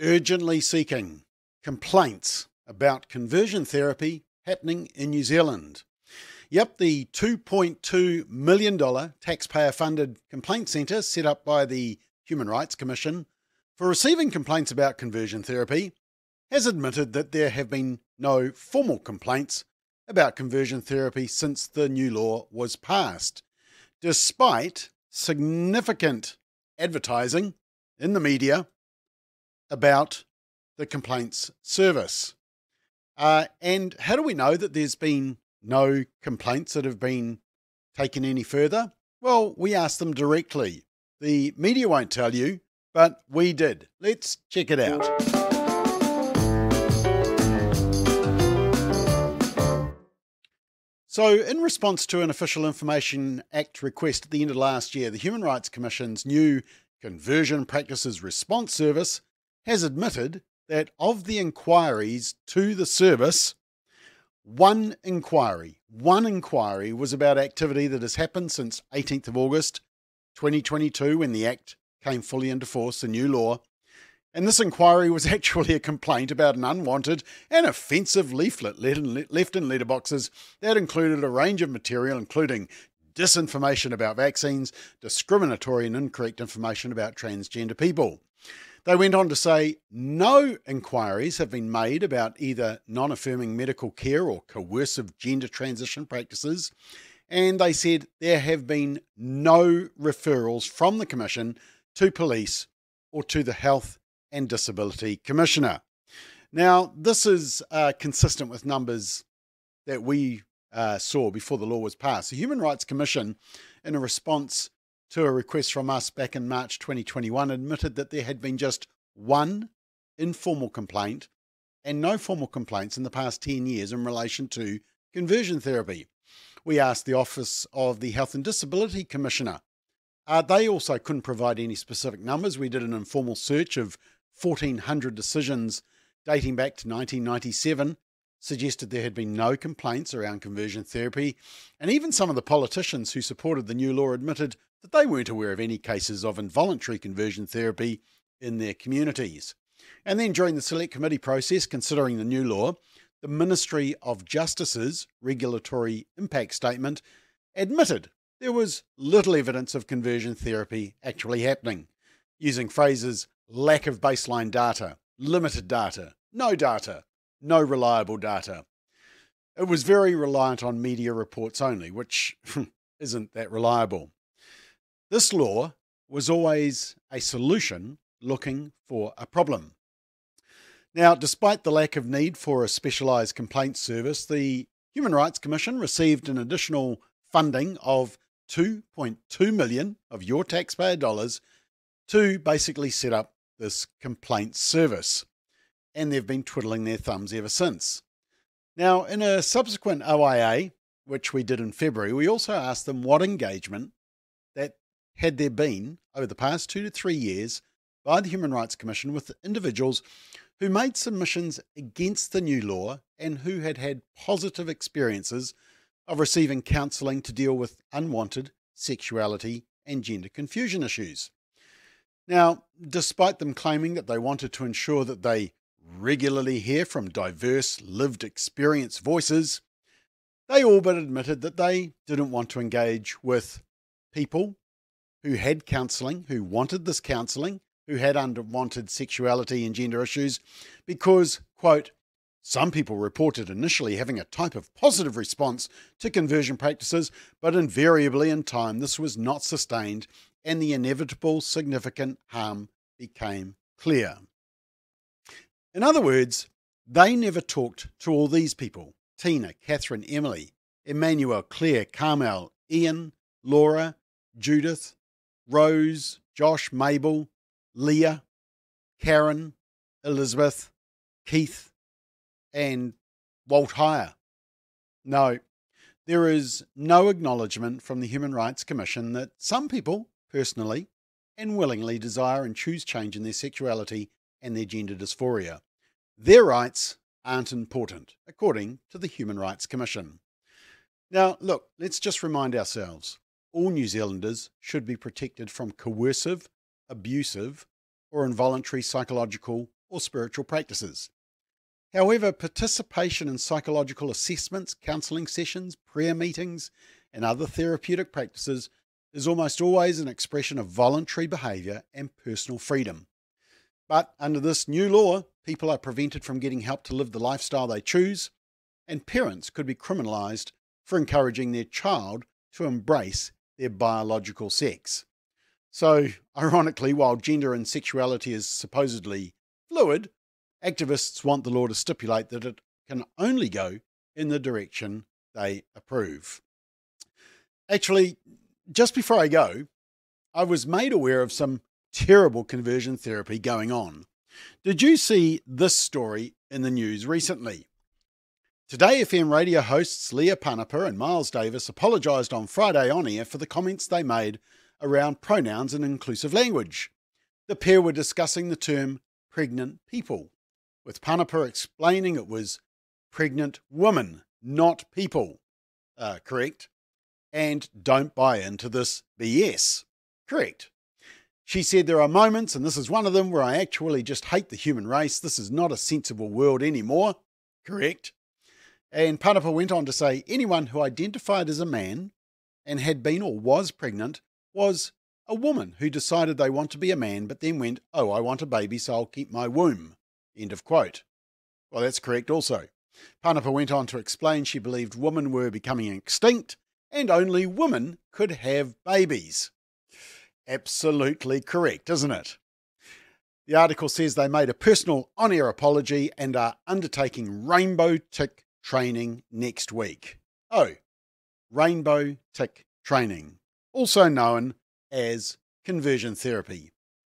urgently seeking complaints about conversion therapy happening in New Zealand. Yep, the $2.2 million taxpayer funded complaint centre set up by the Human Rights Commission for receiving complaints about conversion therapy has admitted that there have been no formal complaints about conversion therapy since the new law was passed, despite significant advertising in the media about the complaints service. Uh, and how do we know that there's been no complaints that have been taken any further? Well, we asked them directly. The media won't tell you, but we did. Let's check it out. So, in response to an Official Information Act request at the end of last year, the Human Rights Commission's new Conversion Practices Response Service has admitted that of the inquiries to the service, one inquiry, one inquiry was about activity that has happened since 18th of August 2022 when the Act came fully into force, the new law. And this inquiry was actually a complaint about an unwanted and offensive leaflet left in letterboxes that included a range of material, including disinformation about vaccines, discriminatory and incorrect information about transgender people. They went on to say no inquiries have been made about either non affirming medical care or coercive gender transition practices. And they said there have been no referrals from the Commission to police or to the Health and Disability Commissioner. Now, this is uh, consistent with numbers that we uh, saw before the law was passed. The Human Rights Commission, in a response to a request from us back in March 2021, admitted that there had been just one informal complaint and no formal complaints in the past 10 years in relation to conversion therapy. We asked the Office of the Health and Disability Commissioner. Uh, they also couldn't provide any specific numbers. We did an informal search of 1,400 decisions dating back to 1997 suggested there had been no complaints around conversion therapy, and even some of the politicians who supported the new law admitted that they weren't aware of any cases of involuntary conversion therapy in their communities. And then during the select committee process considering the new law, the Ministry of Justice's regulatory impact statement admitted there was little evidence of conversion therapy actually happening, using phrases lack of baseline data, limited data, no data, no reliable data. It was very reliant on media reports only, which isn't that reliable. This law was always a solution looking for a problem. Now, despite the lack of need for a specialised complaints service, the Human Rights Commission received an additional funding of 2.2 million of your taxpayer dollars to basically set up this complaints service and they've been twiddling their thumbs ever since. Now, in a subsequent OIA, which we did in February, we also asked them what engagement that had there been over the past two to three years by the Human Rights Commission with individuals who made submissions against the new law and who had had positive experiences of receiving counselling to deal with unwanted sexuality and gender confusion issues. Now, despite them claiming that they wanted to ensure that they regularly hear from diverse lived experience voices, they all but admitted that they didn't want to engage with people who had counselling, who wanted this counselling, who had unwanted sexuality and gender issues, because, quote, some people reported initially having a type of positive response to conversion practices, but invariably in time this was not sustained and the inevitable significant harm became clear. In other words, they never talked to all these people Tina, Catherine, Emily, Emmanuel, Claire, Carmel, Ian, Laura, Judith, Rose, Josh, Mabel, Leah, Karen, Elizabeth, Keith, and Walt Heyer. No, there is no acknowledgement from the Human Rights Commission that some people, personally and willingly, desire and choose change in their sexuality and their gender dysphoria. Their rights aren't important, according to the Human Rights Commission. Now, look, let's just remind ourselves all New Zealanders should be protected from coercive, abusive, or involuntary psychological or spiritual practices. However, participation in psychological assessments, counselling sessions, prayer meetings, and other therapeutic practices is almost always an expression of voluntary behaviour and personal freedom. But under this new law, people are prevented from getting help to live the lifestyle they choose, and parents could be criminalised for encouraging their child to embrace their biological sex. So, ironically, while gender and sexuality is supposedly fluid, activists want the law to stipulate that it can only go in the direction they approve. Actually, just before I go, I was made aware of some terrible conversion therapy going on. Did you see this story in the news recently? Today FM radio hosts Leah Panapa and Miles Davis apologised on Friday on air for the comments they made around pronouns and inclusive language. The pair were discussing the term pregnant people, with Panapa explaining it was pregnant women, not people. Uh, correct? And don't buy into this BS. Correct. She said there are moments, and this is one of them, where I actually just hate the human race. This is not a sensible world anymore. Correct. And Panapa went on to say anyone who identified as a man and had been or was pregnant was a woman who decided they want to be a man but then went, oh, I want a baby, so I'll keep my womb. End of quote. Well, that's correct also. Panapa went on to explain she believed women were becoming extinct and only women could have babies. Absolutely correct, isn't it? The article says they made a personal on air apology and are undertaking rainbow tick training next week. Oh, rainbow tick training, also known as conversion therapy.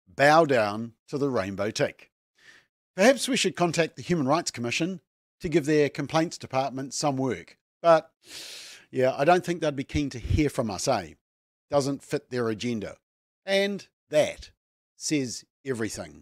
Bow down to the rainbow tick. Perhaps we should contact the Human Rights Commission to give their complaints department some work. But yeah, I don't think they'd be keen to hear from us, eh? Doesn't fit their agenda. And that says everything.